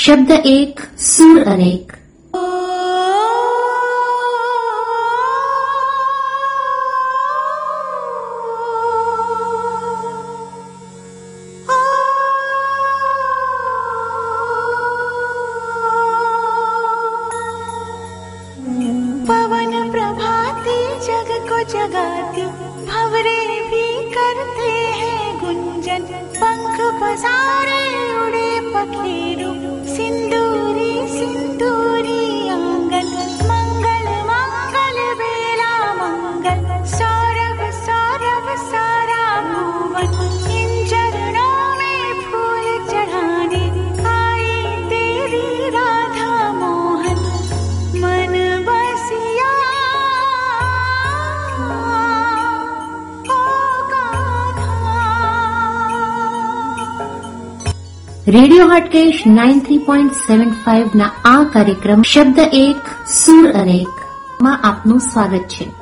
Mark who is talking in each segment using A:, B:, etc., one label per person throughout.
A: શબ્દ એક સુર અનેક. Radio Hatkesh nine three point seven five ના આ કાર્યક્રમ શબ્દ એક, સુર અનેકમાં આપનું સ્વાગત છે.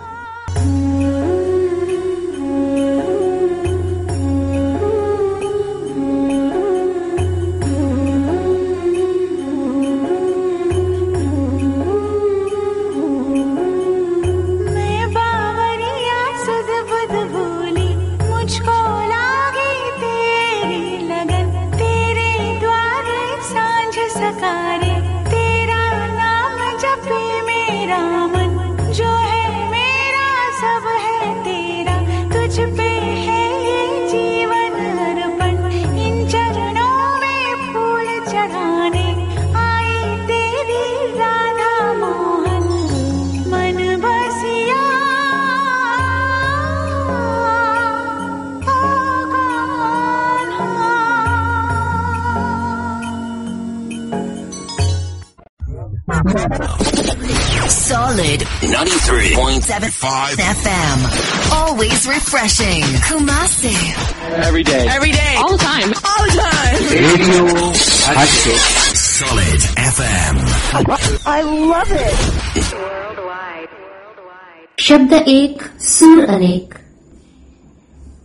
B: Solid
C: 93.75
B: FM. Always refreshing. Kumasi.
D: Every day.
E: Every day. All the time. All the time.
D: Radio Hatchet.
C: Solid FM.
E: I love it.
A: શબ્દ એક સુર અનેક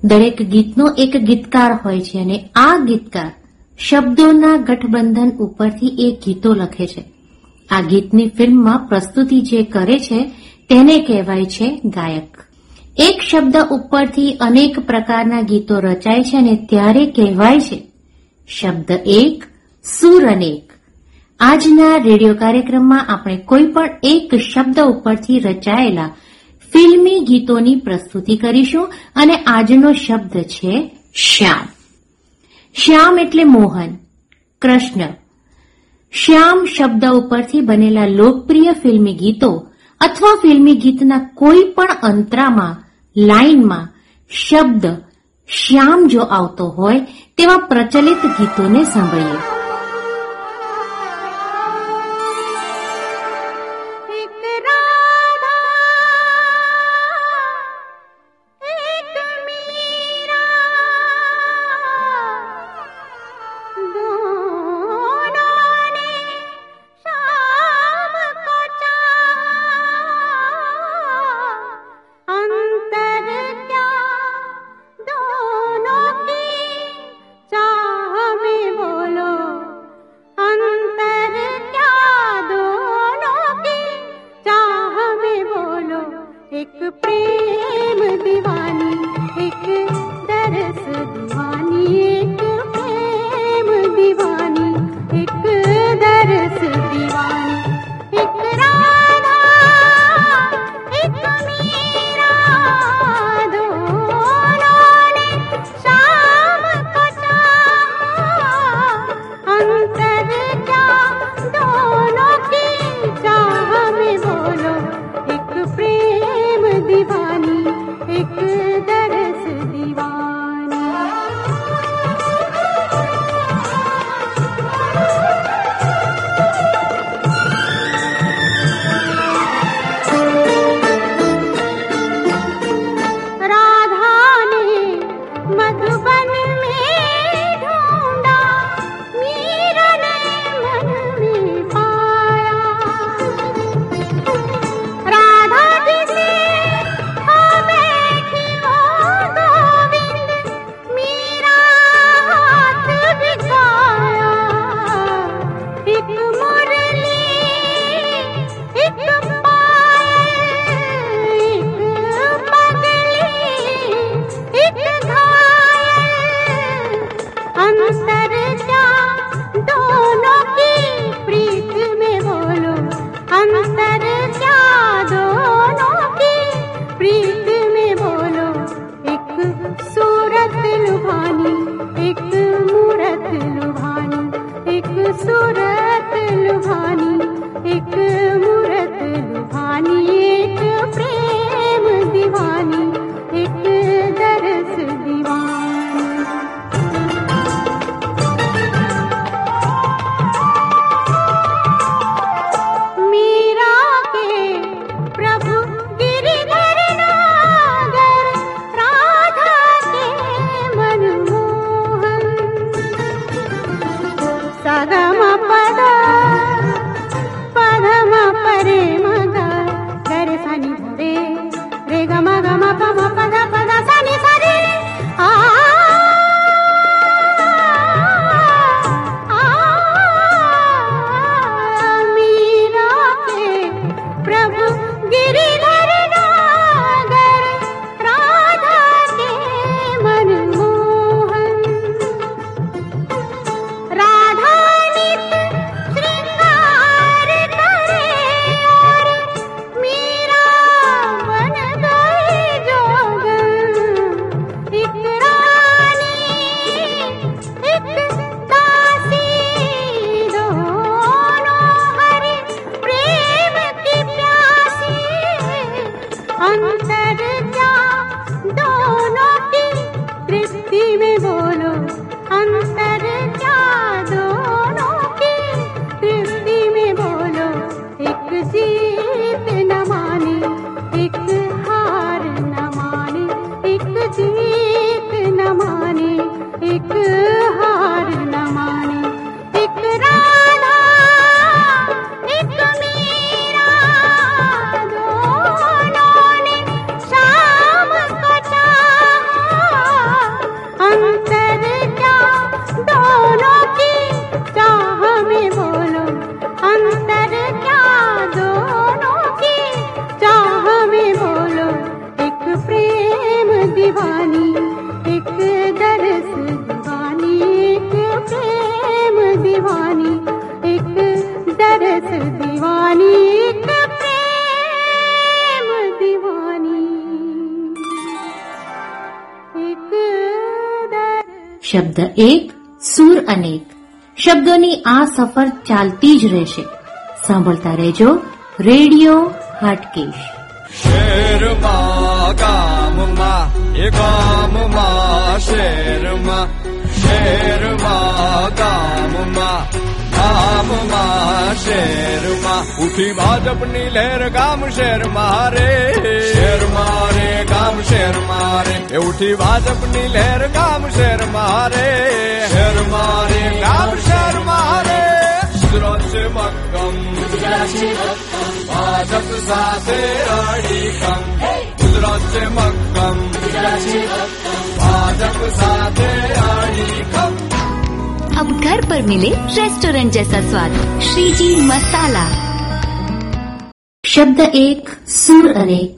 A: દરેક ગીતનો એક ગીતકાર હોય છે અને આ ગીતકાર શબ્દોના ગઠબંધન ઉપરથી એ ગીતો લખે છે આ ગીતની ફિલ્મમાં પ્રસ્તુતિ જે કરે છે, તેને કહેવાય છે ગાયક. એક શબ્દ ઉપરથી અનેક પ્રકારના ગીતો રચાય છે અને ત્યારે કહેવાય છે, શબ્દ એક, સુર અનેક. આજના રેડિયો કાર્યક્રમમાં આપણે કોઈ પણ એક શબ્દ ઉપરથી રચાયેલા ફિલ્મી ગીતોની પ્રસ્તુતિ કરીશું અને આજનો શબ્દ છે શ્યામ. શ્યામ એટલે મોહન, કૃષ્ણ. શ્યામ શબ્દ ઉપરથી બનેલા લોકપ્રિય ફિલ્મી ગીતો અથવા ફિલ્મી ગીતના કોઈ પણ અંતરામાં, લાઇનમાં શબ્દ શ્યામ જો આવતો હોય તેવા પ્રચલિત ગીતોને સાંભળીએ.
F: આ સફર ચાલતી જ રહેશે. સાંભળતા રહેજો રેડિયો હાટકેશ.
G: શેરમાં ગામમાં, એ ગામમાં શેરમાં શેરમાં ગામમાં ગામમાં શેરમાં ઉઠી ભાજપની લહેર ગામ શેર મારે શેર મારે ગામ શેર મારે એ ઉઠી ભાજપની લહેર ગામ શેર મારે શેર મારે ગામ શેર મારે ગુજરાત છે મક્કમ. ભાજપ સાથે ગુજરાત છે મક્કમ. ભાજપ સાથે અડીખમ
H: अब घर पर मिले रेस्टोरेंट जैसा स्वाद श्रीजी मसाला
F: શબ્દ એક સુર અનેક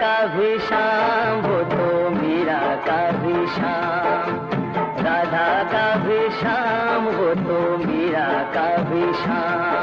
I: का भी शाम वो तो मीरा का भी शाम राधा का भी शाम वो तो मीरा का भी शाम
J: शाम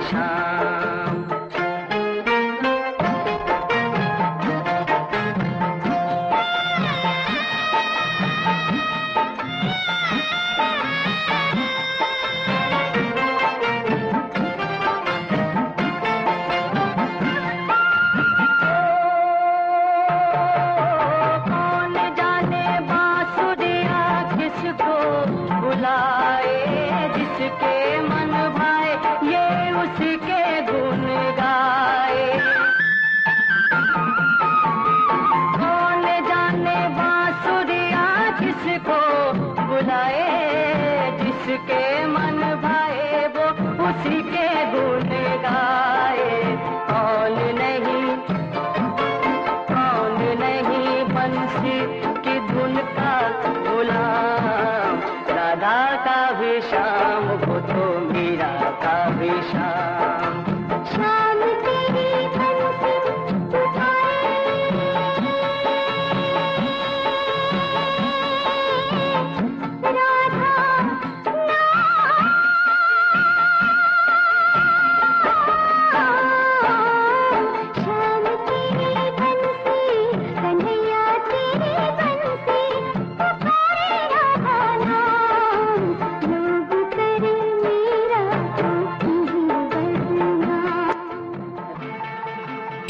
J: का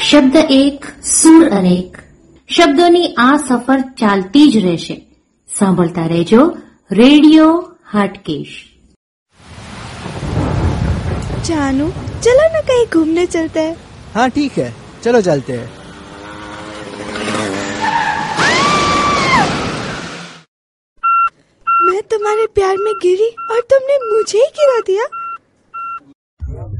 F: શબ્દ એક સુર અનેક શબ્દોની આ સફર ચાલતી જ રહેશે સાંભળતા રહેજો રેડિયો હાટકેશ
K: जानू चलो ना कहीं घूमने चलते हैं
L: हाँ ठीक है चलो चलते हैं
K: मैं तुम्हारे प्यार में गिरी और तुमने मुझे ही गिरा दिया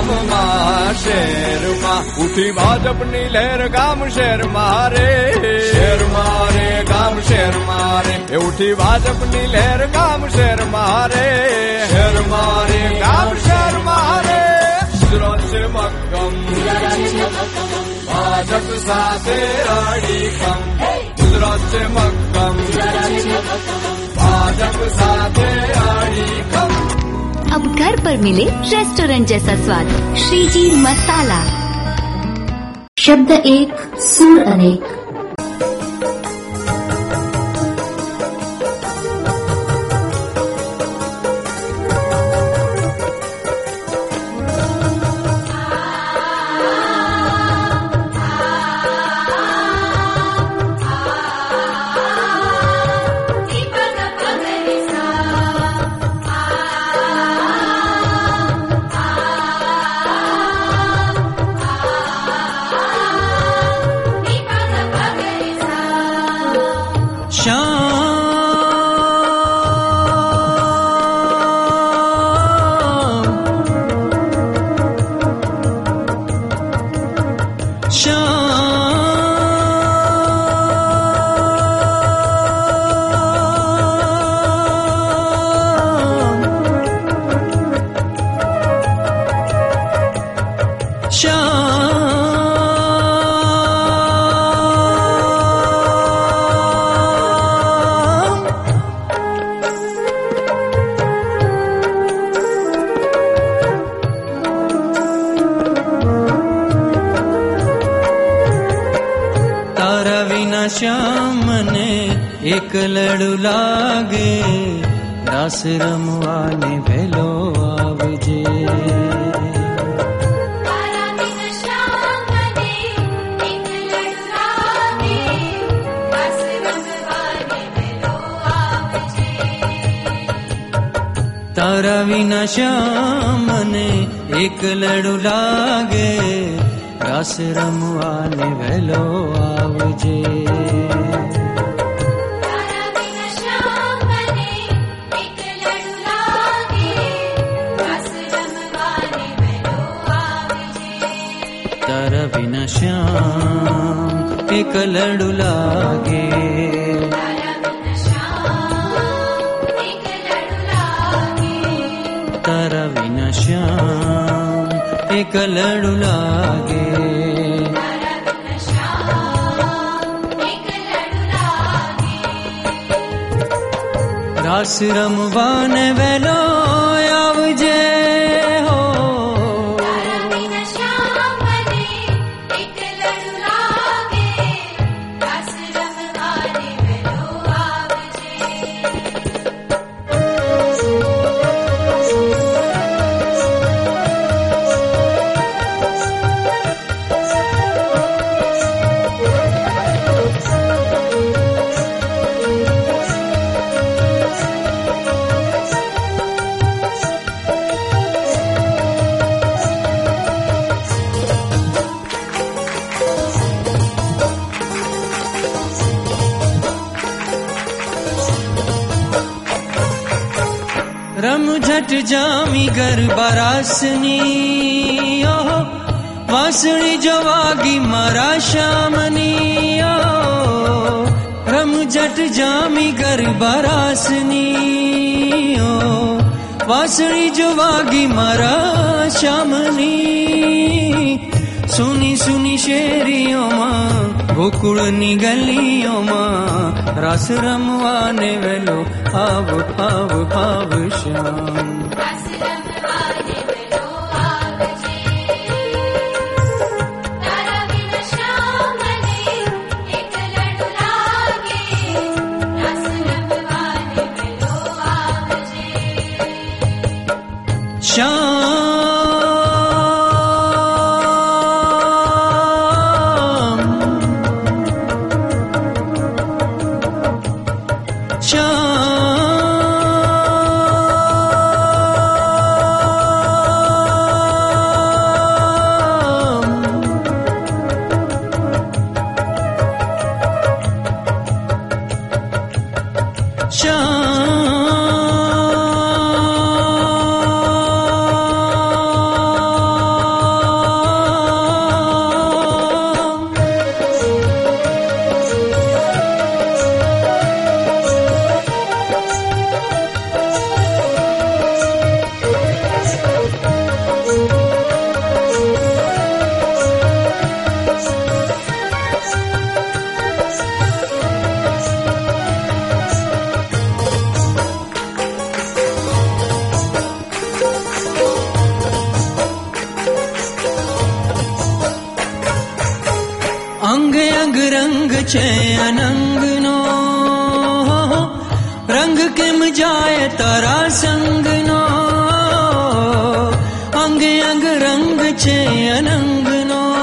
G: ગામમાં શેરમાં. ઉઠી ભાજપની લહેર ગામ શેરમાં રે. શેરમાં રે, ગામ શેરમાં રે. એ ઉઠી ભાજપની લહેર ગામ શેરમાં રે. શેરમાં રે, ગામ શેરમાં રે. ગુજરાત છે મક્કમ. ભાજપ સાથે અડીખમ ગુજરાત છે મક્કમ.
H: पर मिले रेस्टोरेंट जैसा स्वाद श्रीजी मसाला
F: શબ્દ એક સુર અનેક
M: એકલડું લાગે રાસ રમવાને વેલો આવજે તારા વિના શ્યામ મને એકલડું લાગે રાસ રમવાને વેલો આવજે श्याम एक ्यामडु लागे। तरविन श्याम एक लडु लागे। रास रमवान वेलो या રમઝટ જામી ગરબા વાસણી જવાગી મારા શ્યામની. રમઝટ જામી ગરબા વાસણી જવાગી મારા શ્યામની. સુની સુની શેરીઓમાં, ગોકુળની ગલીઓમાં રાસ રમવાને વેલો આવ આવ આવ શ્યામ. છે અનંગનો. રંગ કેમ જાય તારા સંગનો? અંગ અંગ રંગ છે અનંગનો.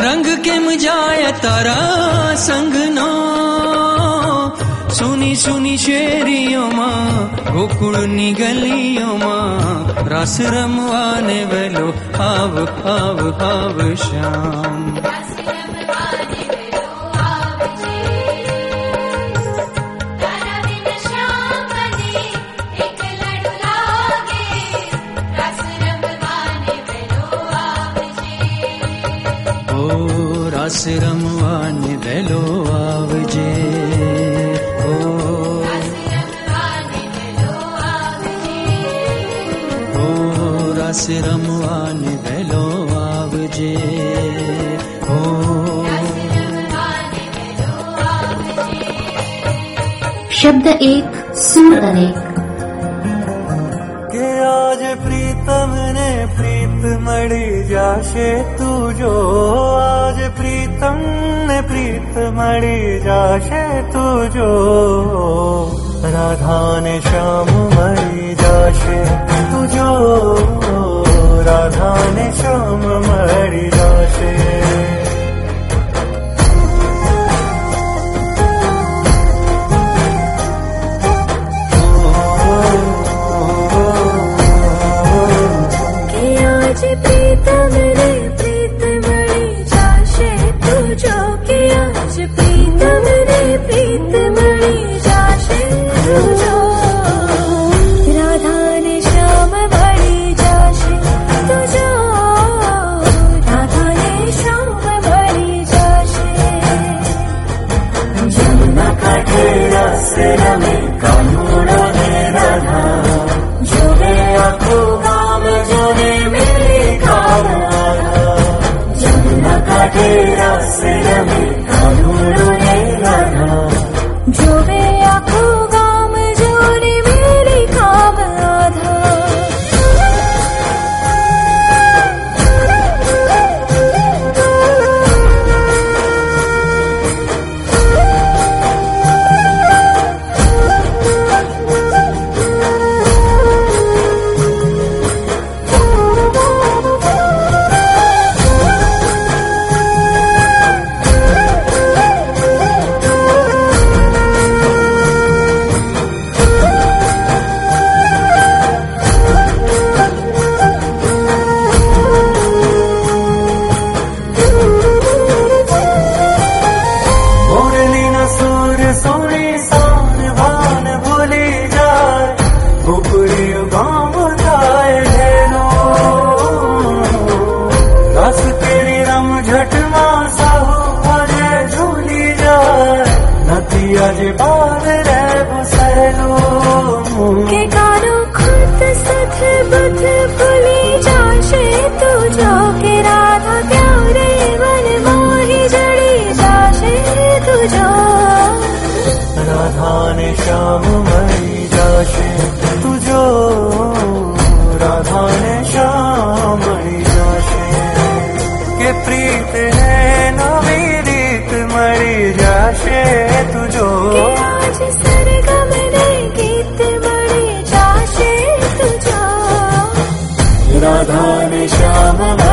M: રંગ કેમ જાય તારા સંગનો? સુની સુની શેરીઓમાં, ગોકુળની ગલીઓમાં, રસ રમવાને વેલો આવ આવ આવ, શ્યામ. રસ રમવાને વહેલો આવજે. હો.
F: શબ્દ એક સુર અનેક.
M: કે આજે
N: પ્રીતમ ને પ્રીત મળી જાશે તું જો.
O: આજે પ્રીતમ
N: ને પ્રીત મળી જાશે તું જો. રાધાને શ્યામ મળી જાશે તું જો.
O: राधा ने Shyam हरिदाश
H: धानिशामम्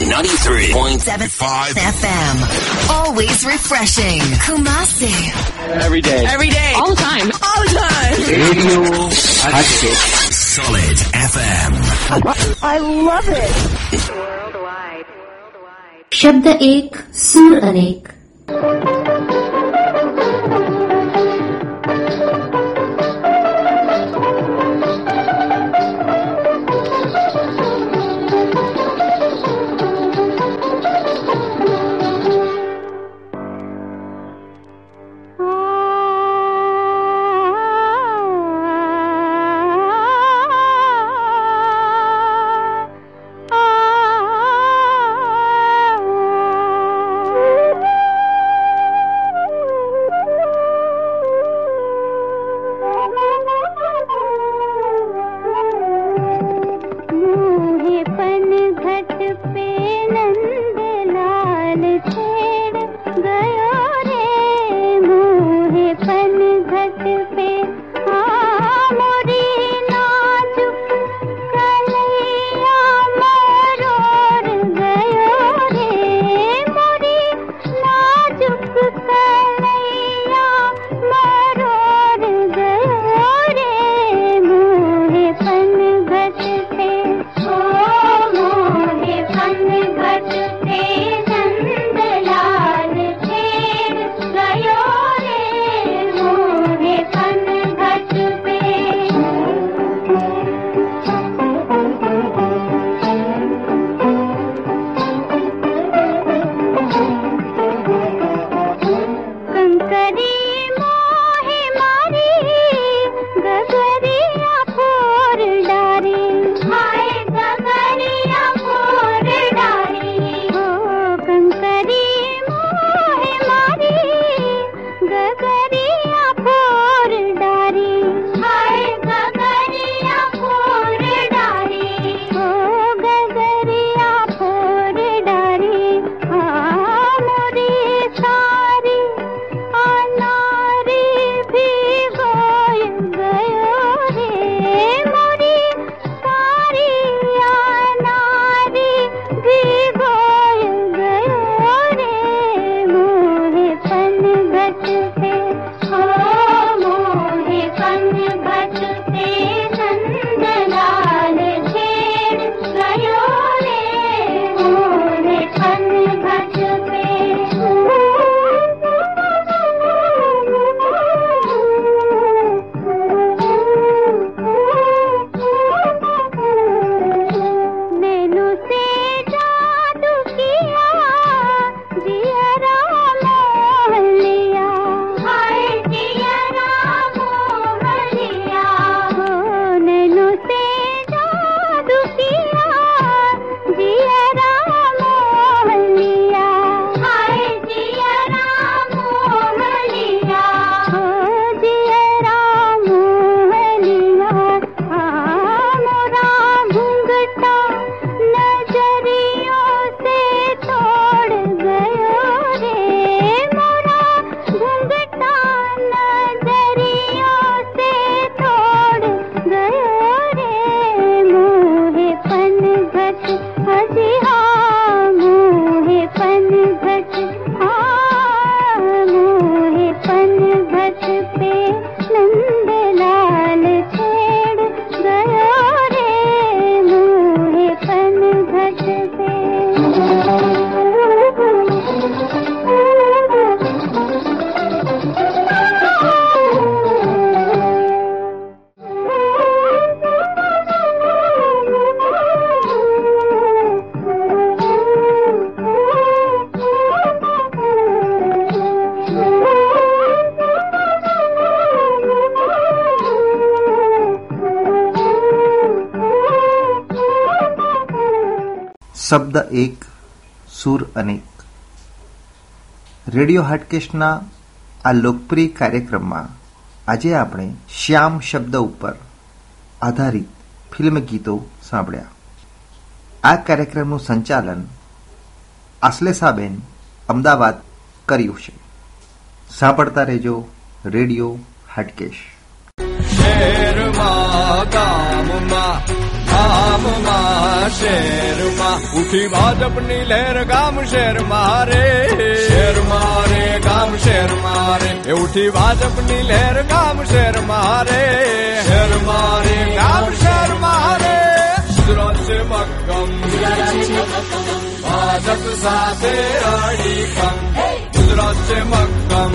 C: 93.75
H: FM. Always refreshing. Kumasi.
D: Every day.
E: Every day. All the time. All the time.
D: Radio
C: Solid FM.
E: I love it.
F: worldwide શબ્દ એક sur અનેક
P: શબ્દ એક, સૂર અનેક. રેડિયો હાટકેશના આ લોકપ્રિય કાર્યક્રમમાં આજે આપણે શ્યામ શબ્દ ઉપર આધારિત ફિલ્મ ગીતો સાંભળ્યા. આ કાર્યક્રમનું સંચાલન આશ્લેષાબેન અમદાવાદ કર્યું છે. સાંભળતા રહેજો રેડિયો હાટકેશ.
G: ગામમાં ગામમાં શેરમાં. ઉઠી ભાજપની લહેર ગામ શેર મારે શેર મારે ગામ શેર મારે એ ઉઠી ભાજપની લહેર ગામ શેર મારે શેર મારે ગામ શેર મારે ગુજરાત છે મક્કમ. ભાજપ સાથે અડીખમ ગુજરાત છે મક્કમ.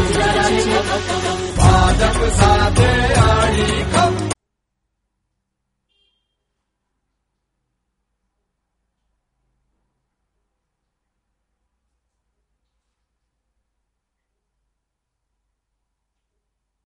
G: ભાજપ સાથે અડીખમ